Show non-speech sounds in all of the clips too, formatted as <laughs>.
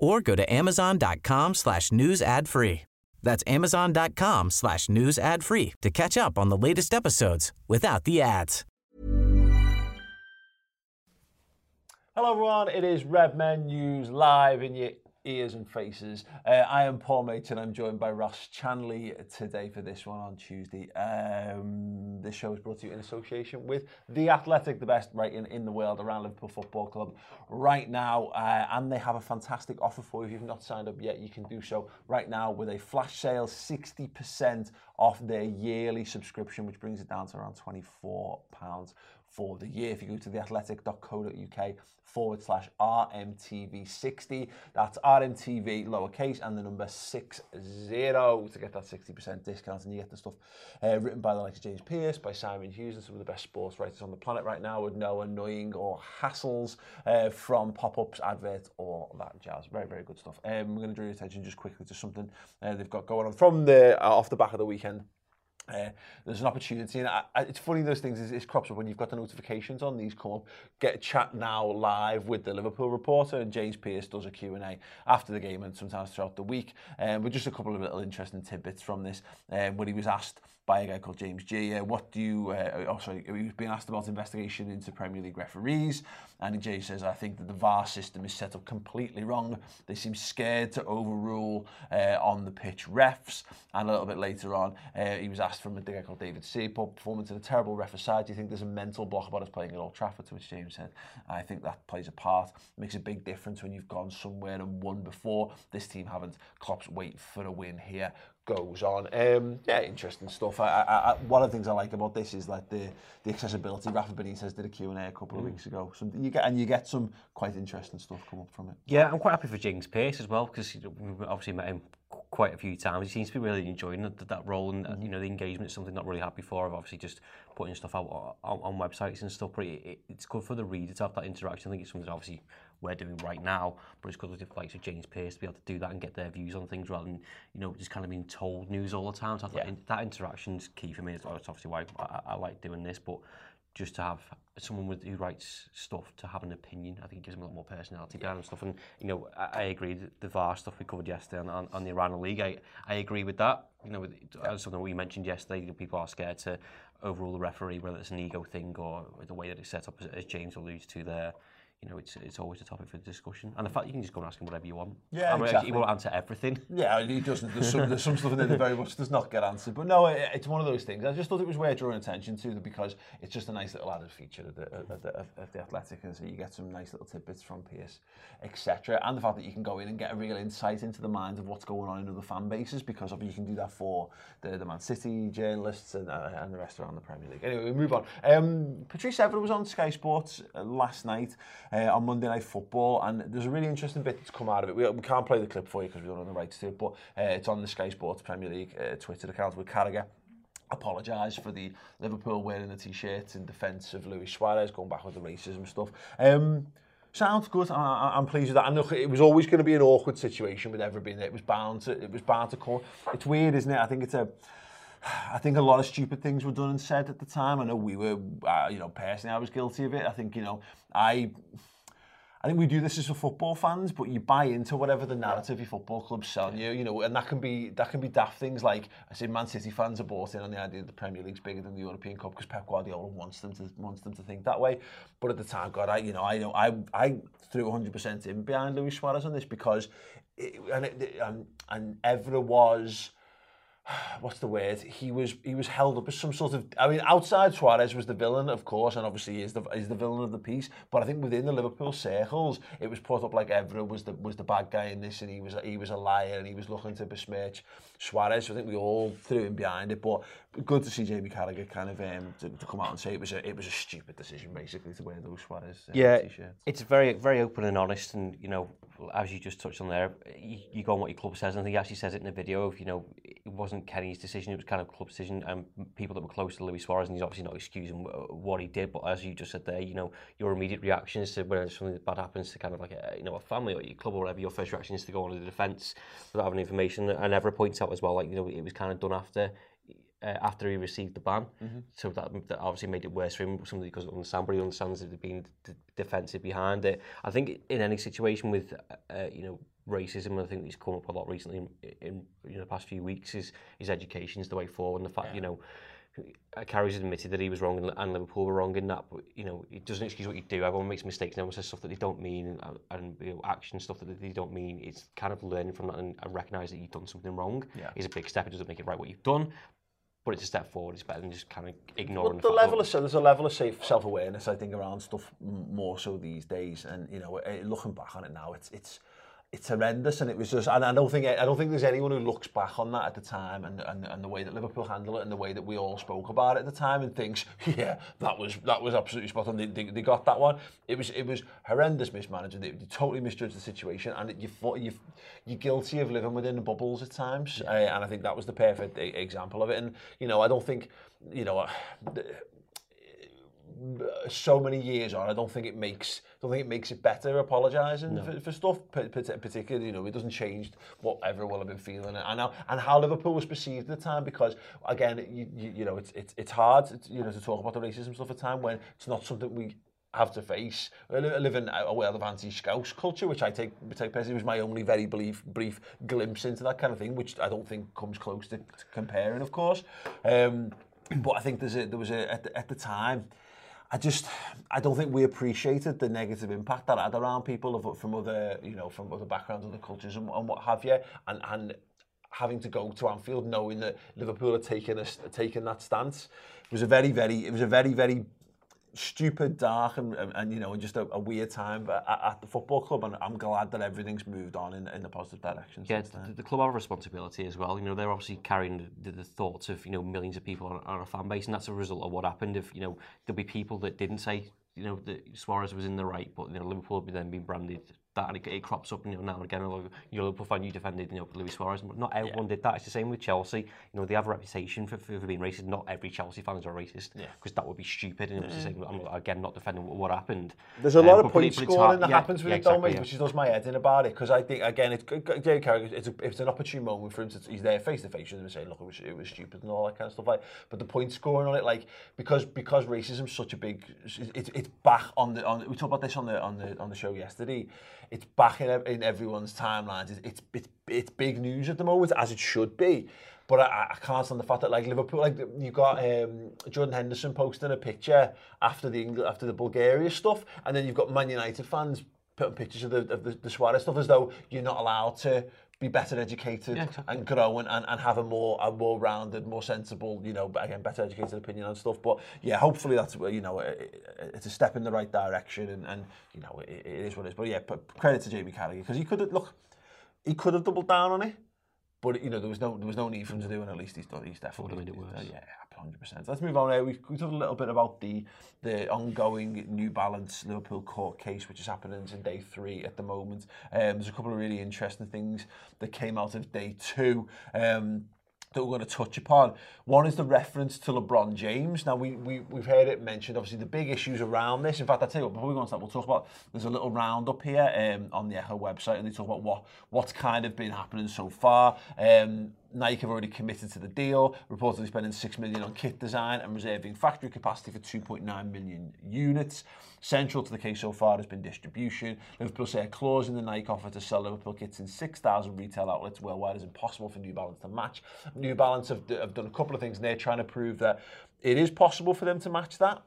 or go to amazon.com slash news ad free. That's amazon.com slash news ad free to catch up on the latest episodes without the ads. Hello everyone, it is Redmen News live in your ears and faces. Uh, I am Paul Mate and I'm joined by Ross Chanley today for this one on Tuesday. Um, this show is brought to you in association with The Athletic, the best rating in the world around Liverpool Football Club right now. Uh, and they have a fantastic offer for you. If you've not signed up yet, you can do so right now with a flash sale, 60% off their yearly subscription, which brings it down to around £24 for the year. If you go to theathletic.co.uk forward slash RMTV60, that's RMTV lowercase and the number 60 to get that 60% discount. And you get the stuff uh, written by the likes of James Pearce, by Simon Hughes, and some of the best sports writers on the planet right now with no annoying or hassles uh, from pop ups, adverts, all that jazz. Very, very good stuff. Um, we're going to draw your attention just quickly to something uh, they've got going on from the uh, off the back of the weekend. Uh, there's an opportunity, and I, I, it's funny those things. It, it crops up when you've got the notifications on. These come up. Get a chat now live with the Liverpool reporter, and James Pearce does a Q and A after the game and sometimes throughout the week. Um, with just a couple of little interesting tidbits from this, um, when he was asked by a guy called James G. Uh, what do you? Uh, oh, sorry, he was being asked about investigation into Premier League referees, and Jay says, "I think that the VAR system is set up completely wrong. They seem scared to overrule uh, on the pitch refs." And a little bit later on, uh, he was asked from a guy called David Seapour, performance in a terrible ref aside, do you think there's a mental block about us playing at Old Trafford? To which James said, "I think that plays a part. It makes a big difference when you've gone somewhere and won before. This team haven't. Klopp's wait for a win here." goes on. Um, yeah, interesting stuff. I, I, I, one of the things I like about this is like the the accessibility. Rafa Benitez did a Q&A a couple of mm. weeks ago. Some you get and you get some quite interesting stuff come up from it. Yeah, I'm quite happy for James Pearce as well because we've obviously met him quite a few times. He seems to be really enjoying that, that role and mm-hmm. you know the engagement is something not really happy for. Of obviously just putting stuff out on, on websites and stuff, but it, it, it's good for the reader to have that interaction. I think it's something that obviously we're doing right now, but it's good with the likes of James Pearce to be able to do that and get their views on things rather than you know just kind of being told news all the time. So yeah. that, that interaction's key for me. It's obviously why I, I like doing this, but just to have someone with who writes stuff to have an opinion, I think it gives them a lot more personality yeah. behind and stuff. And you know, I, I agree. The VAR stuff we covered yesterday on, on, on the Iran League, I, I agree with that. You know, with, yeah. something we mentioned yesterday, you know, people are scared to overrule the referee, whether it's an ego thing or the way that it's set up, as, as James alludes to there you know, it's it's always a topic for discussion. And the fact you can just go and ask him whatever you want. Yeah, I mean, exactly. He won't answer everything. Yeah, he doesn't. There's some, there's some stuff in there that very much does not get answered. But no, it, it's one of those things. I just thought it was worth drawing attention to because it's just a nice little added feature of the, of the, of the Athletic. And so you get some nice little tidbits from Pierce, etc. And the fact that you can go in and get a real insight into the minds of what's going on in other fan bases because obviously you can do that for the, the Man City journalists and, uh, and the rest around the Premier League. Anyway, we move on. Um, Patrice Evra was on Sky Sports uh, last night uh, on Monday Night Football, and there's a really interesting bit that's come out of it. We, we can't play the clip for you because we don't have the rights to it, but uh, it's on the Sky Sports Premier League uh, Twitter account with Carragher apologise for the Liverpool wearing the t-shirt in defence of Luis Suarez, going back with the racism stuff. Um, sounds good. I, I'm pleased with that. And look, it was always going to be an awkward situation with everybody. It was bound to. It was bound to come. It's weird, isn't it? I think it's a. I think a lot of stupid things were done and said at the time. I know we were, uh, you know, personally, I was guilty of it. I think, you know, I I think we do this as for football fans, but you buy into whatever the narrative your football club's selling you, you know, and that can be that can be daft things like I say Man City fans are bought in on the idea that the Premier League's bigger than the European Cup because Pep Guardiola wants them to wants them to think that way. But at the time, God, I you know I know I I threw 100% in behind Luis Suarez on this because it, and it, and and Evra was <sighs> what's the word? He was he was held up as some sort of. I mean, outside Suarez was the villain, of course, and obviously is the is the villain of the piece. But I think within the Liverpool circles, it was put up like Evra was the was the bad guy in this, and he was he was a liar, and he was looking to besmirch Suarez. So I think we all threw him behind it. But good to see Jamie Carragher kind of um, to, to come out and say it was a it was a stupid decision basically to wear those Suarez uh, yeah, t-shirts. it's very very open and honest, and you know, as you just touched on there, you, you go on what your club says. And I think he actually says it in the video of you know, it wasn't Kenny's decision; it was kind of club decision, and people that were close to Luis Suarez, and he's obviously not excusing what he did. But as you just said there, you know, your immediate reaction is to when something bad happens to kind of like a, you know a family or your club or whatever. Your first reaction is to go on the defence without having information. And Evra points out out as well. Like you know, it was kind of done after uh, after he received the ban. Mm -hmm. So that, that obviously made it worse for him. Somebody because understand, but he understands that they've been defensive behind it. I think in any situation with uh, uh, you know racism, I think he's come up a lot recently in, in you know the past few weeks is is education is the way forward. And the fact yeah. you know Carra's admitted that he was wrong and, Liverpool were wrong in that, but you know, it doesn't excuse what you do. Everyone makes mistakes. Everyone says stuff that they don't mean and, and you know, action stuff that they don't mean. It's kind of learning from that and, and recognise that you've done something wrong yeah. is a big step. It doesn't make it right what you've done, but it's a step forward. It's better than just kind of ignoring. The level of so there's a level of safe self awareness I think around stuff more so these days, and you know, eh, looking back on it now, it's it's it's horrendous and it was just and I don't think I don't think there's anyone who looks back on that at the time and, and, and the way that Liverpool handled it and the way that we all spoke about it at the time and thinks yeah that was that was absolutely spot on. They, they, they got that one. It was it was horrendous mismanagement they, they totally misjudged the situation and you you you're guilty of living within the bubbles at times yeah. uh, and I think that was the perfect example of it and you know I don't think you know Uh, so many years on, I don't think it makes don't think it makes it better apologising no. for, for stuff particularly. You know, it doesn't change what everyone have been feeling and how, and how Liverpool was perceived at the time because again, you, you, you know, it's, it's it's hard you know to talk about the racism stuff at the time when it's not something we have to face. I live in a world of anti-scouse culture, which I take, take personally was my only very brief, brief glimpse into that kind of thing, which I don't think comes close to, to comparing, of course. Um, but I think there's a, there was a, at, the, at the time, I just I don't think we appreciated the negative impact that had around people of, from other you know from other backgrounds, other cultures, and, and what have you, and and having to go to Anfield knowing that Liverpool had taken a, taken that stance. It was a very very it was a very very stupid, dark, and, and, and you know, just a, a weird time at, at the football club. And I'm glad that everything's moved on in, in the positive direction. Yeah, the, the, club have a responsibility as well. You know, they're obviously carrying the, the thoughts of you know millions of people on, on a fan base, and that's a result of what happened. If you know, there'll be people that didn't say you know that Suarez was in the right, but you know Liverpool would be then being branded that and it, it crops up you know now and again you Liverpool fan you defended you know Luis Suarez. But not everyone yeah. did that. It's the same with Chelsea. You know they have a reputation for, for, for being racist. Not every Chelsea fans are racist because yeah. that would be stupid and it was the same I'm again not defending what, what happened. There's a lot um, of point scoring that yeah, happens with yeah, it exactly, yeah. which does my head in about it because I think again it's Jay Carragher it's, a, it's an opportune moment for him to he's there face to face with him and saying look it was, it was stupid and all that kind of stuff like but the point scoring on it like because because racism's such a big it's, it's back on the on we talked about this on the on the on the show yesterday it's back in, in everyone's timelines. It's, it's, it's, it's big news at the moment, as it should be. But I, I can't stand the fact that like Liverpool, like you got um, Jordan Henderson posting a picture after the after the Bulgaria stuff, and then you've got Man United fans putting pictures of the, of the, the Suarez stuff as though you're not allowed to be better educated yeah, exactly. and grow and, and, and have a more a more rounded, more sensible, you know, again, better educated opinion on stuff. But yeah, hopefully that's you know it, it's a step in the right direction, and, and you know it, it is what it is. But yeah, but credit to Jamie Carragher because he could have look, he could have doubled down on it. But, you know, there was no, there was no need for him to do it, at least he's, done, he's definitely... Made it worse. Yeah, 100%. Let's move on now. We've, we talked a little bit about the, the ongoing New Balance Liverpool court case, which is happening in day three at the moment. Um, there's a couple of really interesting things that came out of day two. Um, that we're going to touch upon. One is the reference to LeBron James. Now, we, we, we've heard it mentioned, obviously, the big issues around this. In fact, I'll tell you what, before we go on to that, we'll talk about, there's a little roundup here um, on the Echo website, and they talk about what what's kind of been happening so far. Um, Nike have already committed to the deal, reportedly spending 6 million on kit design and reserving factory capacity for 2.9 million units. Central to the case so far has been distribution. Liverpool say a clause in the Nike offer to sell Liverpool kits in 6,000 retail outlets worldwide is impossible for New Balance to match. New Balance have, have done a couple of things and they're trying to prove that it is possible for them to match that.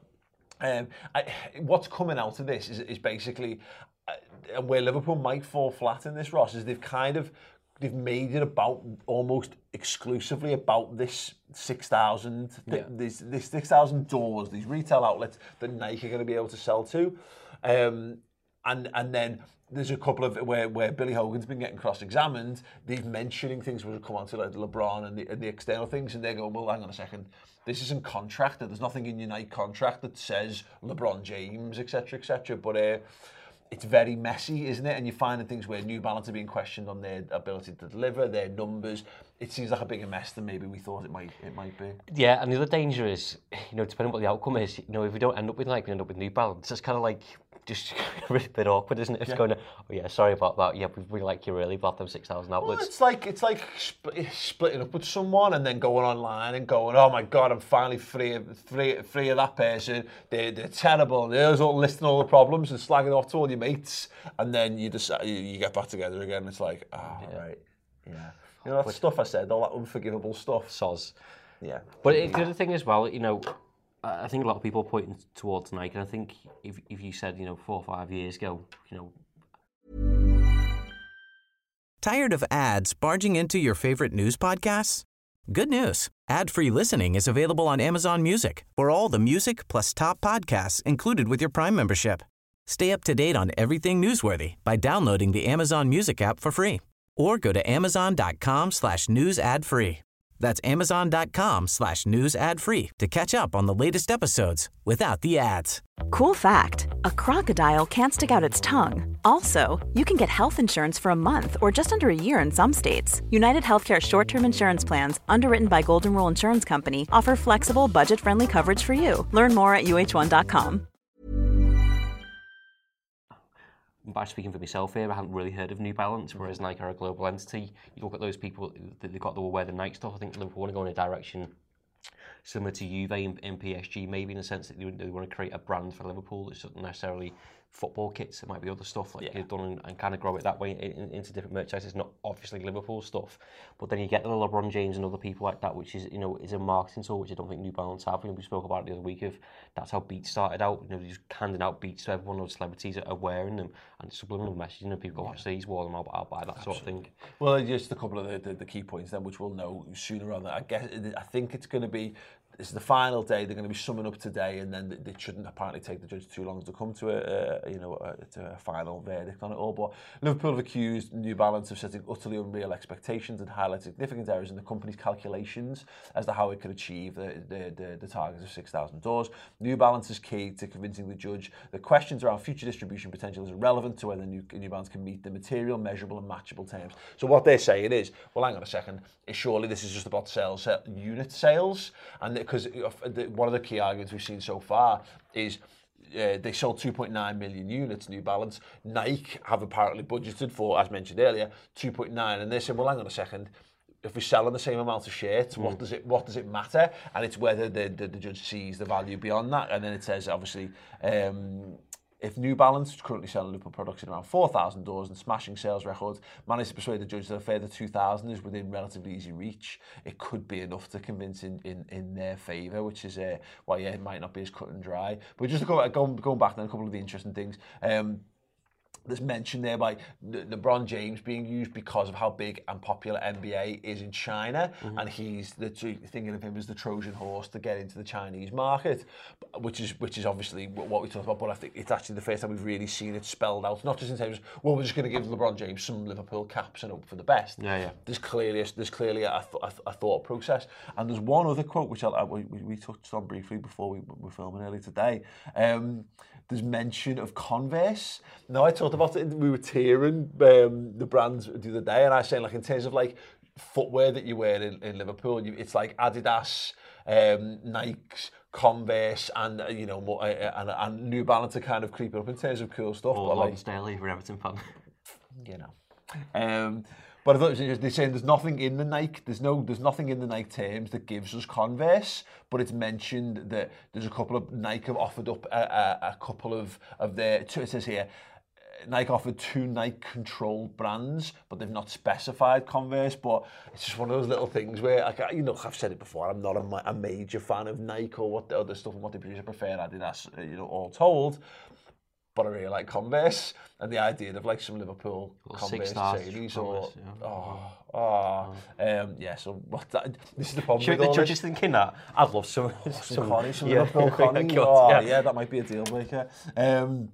Um, I, what's coming out of this is, is basically uh, where Liverpool might fall flat in this, Ross, is they've kind of they've made it about almost exclusively about this 6,000 th- Yeah. this this 6,000 doors, these retail outlets that Nike are going to be able to sell to. Um, and and then there's a couple of where, where Billy Hogan's been getting cross-examined. they've mentioning things which have come on to like LeBron and the, and the external things, and they're going, well, hang on a second, this isn't contracted. There's nothing in your Nike contract that says LeBron James, etc., etc. But uh, it's very messy, isn't it? And you're finding things where New Balance are being questioned on their ability to deliver, their numbers. It seems like a bigger mess than maybe we thought it might it might be. Yeah, and the other danger is, you know, depending on what the outcome is, you know, if we don't end up with like we end up with New Balance. It's kind of like just <laughs> a bit awkward, isn't it? It's going, oh yeah, sorry about that. Yeah, we really like you really, but them six thousand Well, outlets. it's like it's like sp- splitting up with someone and then going online and going, oh my god, I'm finally free of free, free of that person. They're, they're terrible. And there's all listing all the problems and slagging off to all your mates, and then you decide you, you get back together again. It's like, oh right, yeah. You know that stuff I said, all that unforgivable stuff. Soz. Yeah. But it, the other thing as well, you know, I I think a lot of people are pointing towards Nike, and I think if if you said, you know, four or five years ago, you know, Tired of ads barging into your favorite news podcasts? Good news. Ad-free listening is available on Amazon Music for all the music plus top podcasts included with your Prime membership. Stay up to date on everything newsworthy by downloading the Amazon Music app for free or go to amazon.com slash news ad free. That's amazon.com slash news ad free to catch up on the latest episodes without the ads. Cool fact a crocodile can't stick out its tongue. Also, you can get health insurance for a month or just under a year in some states. United Healthcare short term insurance plans, underwritten by Golden Rule Insurance Company, offer flexible, budget friendly coverage for you. Learn more at uh1.com. by speaking for myself here, I haven't really heard of New Balance, mm-hmm. whereas Nike are a global entity. You look at those people that they've got that will wear the Nike stuff. I think Liverpool want to go in a direction similar to Juve and, in PSG, maybe in the sense that they, they want to create a brand for Liverpool that's not necessarily football kits. It might be other stuff like Yeah. you've done and, and kind of grow it that way in, in, into different merchandise. It's not obviously Liverpool stuff, but then you get the LeBron James and other people like that, which is you know is a marketing tool which I don't think New Balance have. You know, we spoke about it the other week of that's how Beats started out. You know, just handing out Beats to everyone. Those celebrities are wearing them and subliminal messaging. You know, people go, watch these, wore them, I'll, I'll buy that sort of thing. Well, just a couple of the, the, the key points then, which we'll know sooner or later. I guess I think it's going to be it's the final day. They're going to be summing up today, and then it shouldn't apparently take the judge too long to come to a, a you know a, to a final verdict on it all. But Liverpool have accused New Balance of setting utterly unreal expectations and highlight significant errors in the company's calculations as to how it could achieve the the, the, the targets of 6,000 doors. New Balance is key to convincing the judge that questions around future distribution potential is irrelevant to whether New, New Balance can meet the material, measurable, and matchable terms. So what they're saying is, well, hang on a second, surely this is just about sales, uh, unit sales, and because one of the key arguments we've seen so far is uh, they sold 2.9 million units, New Balance. Nike have apparently budgeted for, as mentioned earlier, 2.9, and they said, well, hang on a second. If we're selling the same amount of shirts, what does it what does it matter? And it's whether the, the, the judge sees the value beyond that. And then it says, obviously, um, If New Balance, currently selling Liverpool products in around 4,000 doors and smashing sales records, managed to persuade the judge that a further 2,000 is within relatively easy reach, it could be enough to convince in, in, in their favour, which is uh, why well, yeah, it might not be as cut and dry. But just to go, going, going back then, a couple of the interesting things. Um, there's mention there by LeBron James being used because of how big and popular NBA is in China, and he's the thinking of him as the Trojan horse to get into the Chinese market, which is which is obviously what we talked about. But I think it's actually the first time we've really seen it spelled out, not just in terms of well, we're just going to give LeBron James some Liverpool caps and hope for the best. Yeah, yeah. There's clearly a, there's clearly a, a, a thought process, and there's one other quote which I, we, we touched on briefly before we were filming earlier today. Um, there's mention of Converse. Now I talked about it. We were tearing um, the brands the other day, and I was saying like in terms of like footwear that you wear in, in Liverpool, you, it's like Adidas, um, Nikes. Converse and uh, you know more, uh, uh, and, and New Balance are kind of creeping up in terms of cool stuff. Or but, like, Lonsdale, if you're Everton fan. you know. Um, but I thought it was. They're saying there's nothing in the Nike. There's no. There's nothing in the Nike terms that gives us Converse. But it's mentioned that there's a couple of Nike have offered up a, a, a couple of of their. It says here. uh, Nike offered two Nike controlled brands, but they've not specified Converse. But it's just one of those little things where, like, you know, I've said it before. I'm not a, a major fan of Nike or what the other stuff and what they produce. I prefer Adidas, you know, all told. but I really like Converse. And the idea of like some Liverpool well, Converse Chinese or yeah. oh oh. Um, yeah. So <laughs> what that, this is the problem. Should with the all judges this. thinking that? I'd love some oh, some, some Connie, some yeah. <laughs> Liverpool Connie. yeah, oh, yeah. yeah, that might be a deal breaker. Um,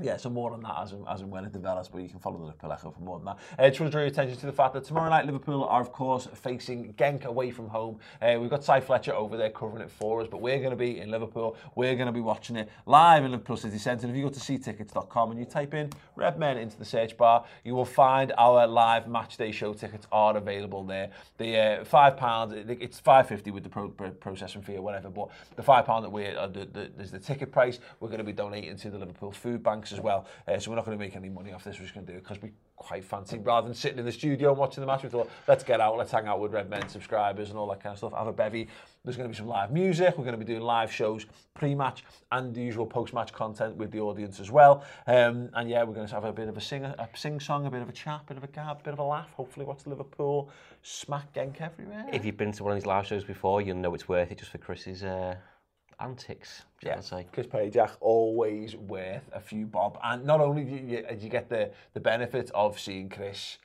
yeah, so more on that as and, as and when it develops, but you can follow the Liverpool Echo for more than that. Uh, just want to draw your attention to the fact that tomorrow night Liverpool are, of course, facing Genk away from home. Uh, we've got Cy Fletcher over there covering it for us, but we're going to be in Liverpool. We're going to be watching it live in the Liverpool City Centre. If you go to ctickets.com and you type in Red Men into the search bar, you will find our live match day show tickets are available there. The uh, five pounds, it's five fifty with the pro- pro- processing fee or whatever, but the five pound that we uh, the, the, there's the ticket price. We're going to be donating to the Liverpool food as well. Uh, so we're not going to make any money off this. We're just going to do it because we quite fancy rather than sitting in the studio and watching the match. We thought let's get out, let's hang out with Red Men subscribers and all that kind of stuff. Have a bevy. There's going to be some live music. We're going to be doing live shows pre-match and the usual post-match content with the audience as well. Um, and yeah, we're going to have a bit of a sing, a sing song, a bit of a chat, a bit of a gab, a bit of a laugh. Hopefully, watch Liverpool smack Genk everywhere. If you've been to one of these live shows before, you'll know it's worth it just for Chris's uh, antics. Yeah, I'll say. Chris Pajak always worth a few bob, and not only do you, do you get the the benefit of seeing Chris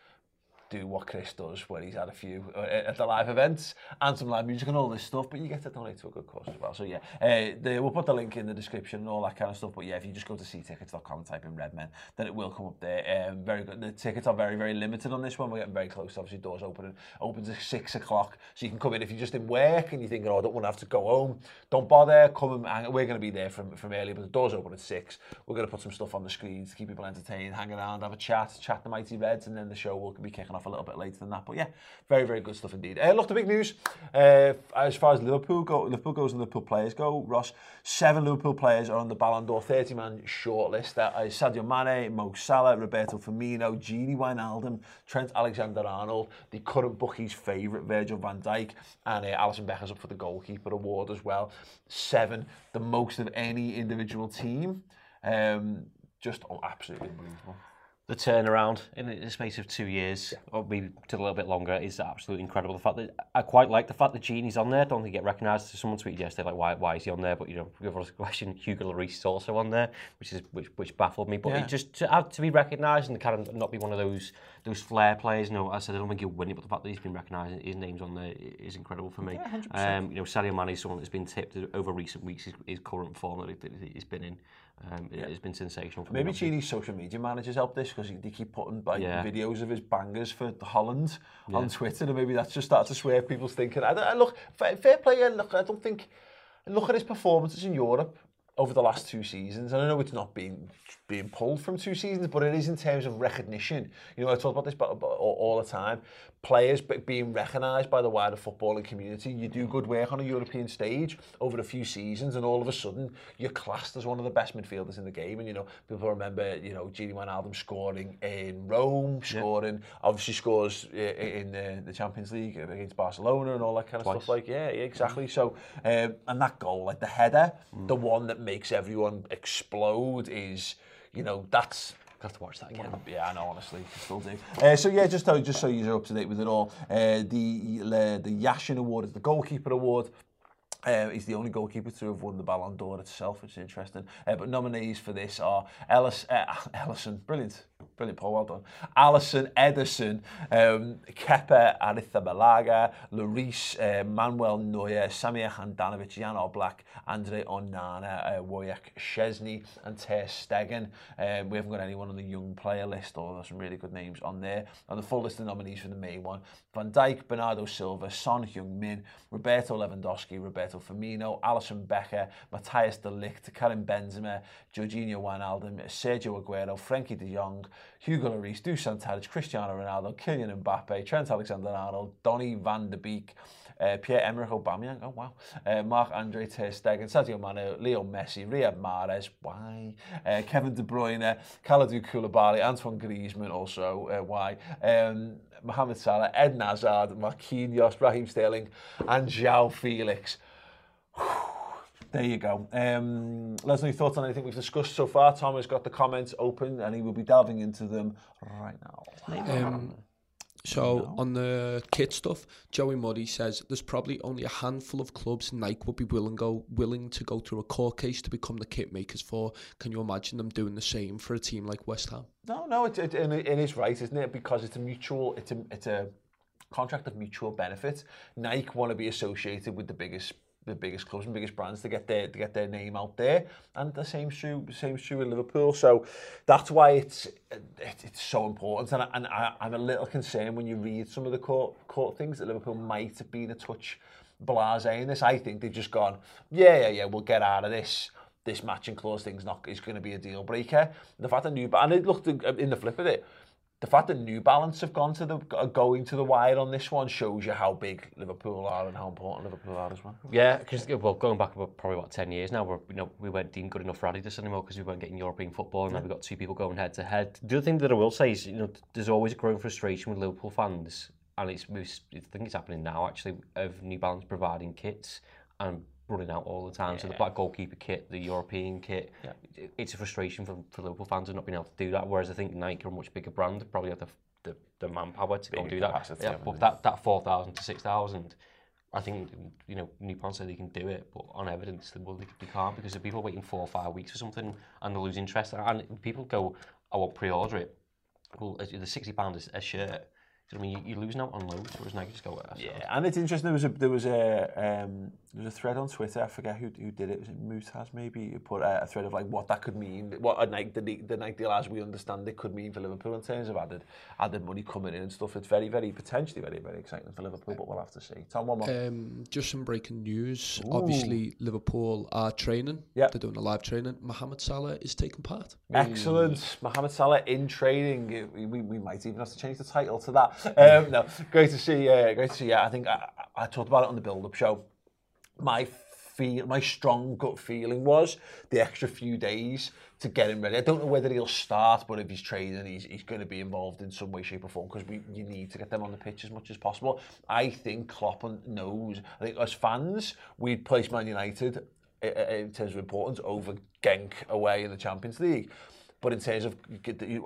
do what Chris does, where he's had a few uh, at the live events and some live music and all this stuff, but you get to donate to a good cause as well. So yeah, uh, we'll put the link in the description and all that kind of stuff. But yeah, if you just go to ctickets.com and type in Redmen, then it will come up there. Um, very good. The tickets are very very limited on this one. We're getting very close. Obviously, doors opening opens at six o'clock, so you can come in if you're just in work and you're thinking, oh, I don't want to have to go home. Don't bother. Come and hang. We're going to be there from from early, but the doors open at six. We're going to put some stuff on the screens to keep people entertained, hang around, have a chat, chat the mighty Reds, and then the show will be kicking off a little bit later than that. But yeah, very very good stuff indeed. Uh, look, the big news uh, as far as Liverpool go, Liverpool goes and Liverpool players go. Ross, seven Liverpool players are on the Ballon d'Or 30 man shortlist. That is Sadio Mane, Mo Salah, Roberto Firmino, Gini Wijnaldum, Trent Alexander-Arnold, the current bookies' favourite Virgil van Dijk, and uh, Alisson Becker's up for the goalkeeper award as well. Seven, the most of any individual team. Um, just oh, absolutely unbelievable. The turnaround in the space of two years, or maybe to a little bit longer, is absolutely incredible. The fact that I quite like the fact that Gini's on there. Don't think he get recognised. Someone tweeted yesterday like, why, why is he on there? But you know, give us a question. Hugo Lloris is also on there, which is which, which baffled me. But Yeah. just to have to be recognised and kind of not be one of those those flair players. You know, I said I don't think he'll win it, but the fact that he's been recognised, his name's on there is incredible for me. Yeah, um, you know, Sadio Mane is someone that's been tipped over recent weeks. His, his current form that he- that he's been in, um, it has been sensational for me. Maybe. Gini's social media managers helped this because he, they keep putting like yeah. videos of his bangers for Holland yeah. on Twitter, and maybe that's just started to swear people's thinking. I, I look, fair, fair play, and look, I don't think, look at his performances in Europe over the last two seasons, and I know it's not been being pulled from two seasons, but it is in terms of recognition. You know, I talk about this all, the time. Players being recognised by the wider footballing community. You do good work on a European stage over a few seasons, and all of a sudden you're classed as one of the best midfielders in the game. And you know, people remember, you know, Gini Wijnaldum scoring in Rome, scoring, obviously scores eh, eh, in the, the Champions League against Barcelona and all that kind of stuff. Like, yeah, yeah, exactly. Mm. So, um, and that goal, like the header, the mm. one that makes everyone explode, is, you know, that's I have to watch that again. yeah, I know, honestly, I still do. Uh, so yeah, just so, just so you're up to date with it all, uh, the uh, the Yashin Award is the goalkeeper award. Uh, he's the only goalkeeper to have won the Ballon d'Or itself, which is interesting. Uh, but nominees for this are Ellis, uh, <laughs> Ellison, brilliant, Brilliant, Paul, well done. Allison Edison, um, Kepa Arithmalaga, Lloris, uh, Manuel Neuer, Samir Handanovic, Jan Oblak, Andre Onana, uh, Wojak Szczesny and Ter Stegen. Um, we haven't got anyone on the young player list, although there's some really good names on there. And the full list of nominees for the main one, Van Dijk, Bernardo Silva, Son Heung-min, Roberto Lewandowski, Roberto Firmino, Alisson Becker, Matthias De Ligt, Karim Benzema, Jorginho Wijnaldum, Sergio Aguero, Frankie de Jong, Hugo Lloris, Dusan Tadic, Cristiano Ronaldo, Kylian Mbappe, Trent Alexander-Arnold, Donny van de Beek, uh, Pierre-Emerick Aubameyang, oh wow, uh, Marc-Andre Ter Stegen, Sadio Mane, Leo Messi, Riyad Mahrez, why, uh, Kevin De Bruyne, Kalidou Koulibaly, Antoine Griezmann also, uh, why, um, Mohamed Salah, Ed Nazard, Marquinhos, Raheem Sterling, and João Felix. Whew. There you go. Um, let us know your thoughts on anything we've discussed so far. Tom has got the comments open and he will be delving into them right now. Um, So No. on the kit stuff, Joey Murray says there's probably only a handful of clubs Nike would be willing go willing to go through a court case to become the kit makers for. Can you imagine them doing the same for a team like West Ham? No, no, it, it, it it is right, isn't it? Because it's a mutual, it's a, it's a contract of mutual benefit. Nike want to be associated with the biggest, the biggest clubs and biggest brands to get their to get their name out there. And the same shoe same shoe in Liverpool. So that's why it's it, it's so important. And, I, and I, I'm a little concerned when you read some of the court court things that Liverpool might have been a touch blasé in this. I think they've just gone, yeah, yeah, yeah, we'll get out of this this matching clause thing's not is going to be a deal breaker. The fact that new but and it looked uh, in the flip of it, the fact that New Balance have gone to the going to the wire on this one shows you how big Liverpool are and how important Liverpool are as well. Yeah, because well, going back about probably about ten years now, we're, you know, we weren't deemed good enough for Adidas anymore because we weren't getting European football, and now we've got two people going head to head. The other thing that I will say is, you know, there's always a growing frustration with Liverpool fans, and it's I think it's happening now actually of New Balance providing kits and running out all the time. So the black goalkeeper kit, the European kit, it- it's a frustration for, for Liverpool fans of not being able to do that. Whereas I think Nike are a much bigger brand, probably have the the, the manpower to go do that. Yeah, but that that four thousand to six thousand. I think you know New Balance say they can do it, but on evidence well, they, they can't because if people are waiting four or five weeks for something and they lose interest, and people go, I won't pre-order it. Well, the sixty pound a shirt. Do you know what I mean? You- You're losing out on loads, whereas Nike just go, "Ah, Yeah, and it's interesting. There was a there was a um, there was a thread on Twitter. I forget who who did it. Was it Mutaz maybe? Who put a, a thread of like what that could mean, what a Nike the, the Nike deal as we understand it could mean for Liverpool in terms of added added money coming in and stuff. It's very very potentially very very exciting for Liverpool, but we'll have to see. Tom, one more. Um, just some breaking news. Obviously, Liverpool are training. Yep. They're doing a live training. Mohamed Salah is taking part. Excellent. Mohamed Salah in training. We, we, we might even have to change the title to that. <laughs> um, no, great to see. Uh, great to see. Yeah, I think I, I talked about it on the build-up show. My feel, my strong gut feeling was the extra few days to get him ready. I don't know whether he'll start, but if he's training, he's, he's going to be involved in some way, shape or form because we you need to get them on the pitch as much as possible. I think Klopp knows. I think as fans, we'd place Man United in terms of importance over Genk away in the Champions League. But in terms of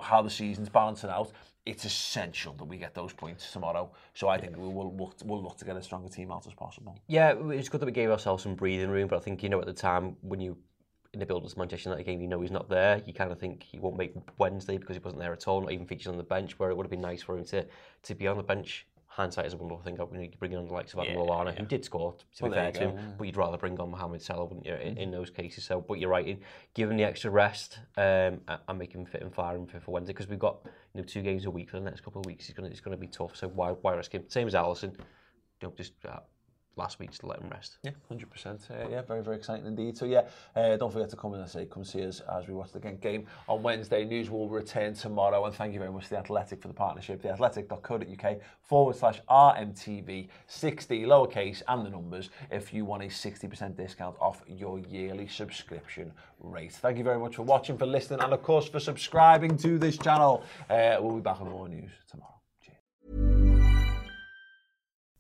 how the season's balancing out, it's essential that we get those points tomorrow. So I think we will look, we'll look to get a stronger team out as possible. Yeah, it's good that we gave ourselves some breathing room, but I think, you know, at the time when you in the build up to Manchester United game, you know he's not there. You kind of think he won't make Wednesday because he wasn't there at all, not even featured on the bench, where it would have been nice for him to, to be on the bench. Hindsight is a wonderful thing. When you bring on the likes of Adam Lallana, who did score, to Well, be fair to him, but you'd rather bring on Mohamed Salah, wouldn't you, in, in those cases? So, but you're right, in giving the extra rest um, and make him fit and firing for, for Wednesday, because we've got you know two games a week for the next couple of weeks. It's going to it's going to be tough. So why why risk him? Same as Alisson. Don't just uh, last week to let him rest. Yeah, hundred percent. Uh, yeah, very very exciting indeed. So yeah, uh, don't forget to come and say come see us as we watch the game on Wednesday. News will return tomorrow, and thank you very much to the Athletic for the partnership. The Athletic.co.uk forward slash RMTV sixty lowercase and the numbers if you want a sixty percent discount off your yearly subscription rate. Thank you very much for watching, for listening, and of course for subscribing to this channel. Uh, we'll be back with more news tomorrow.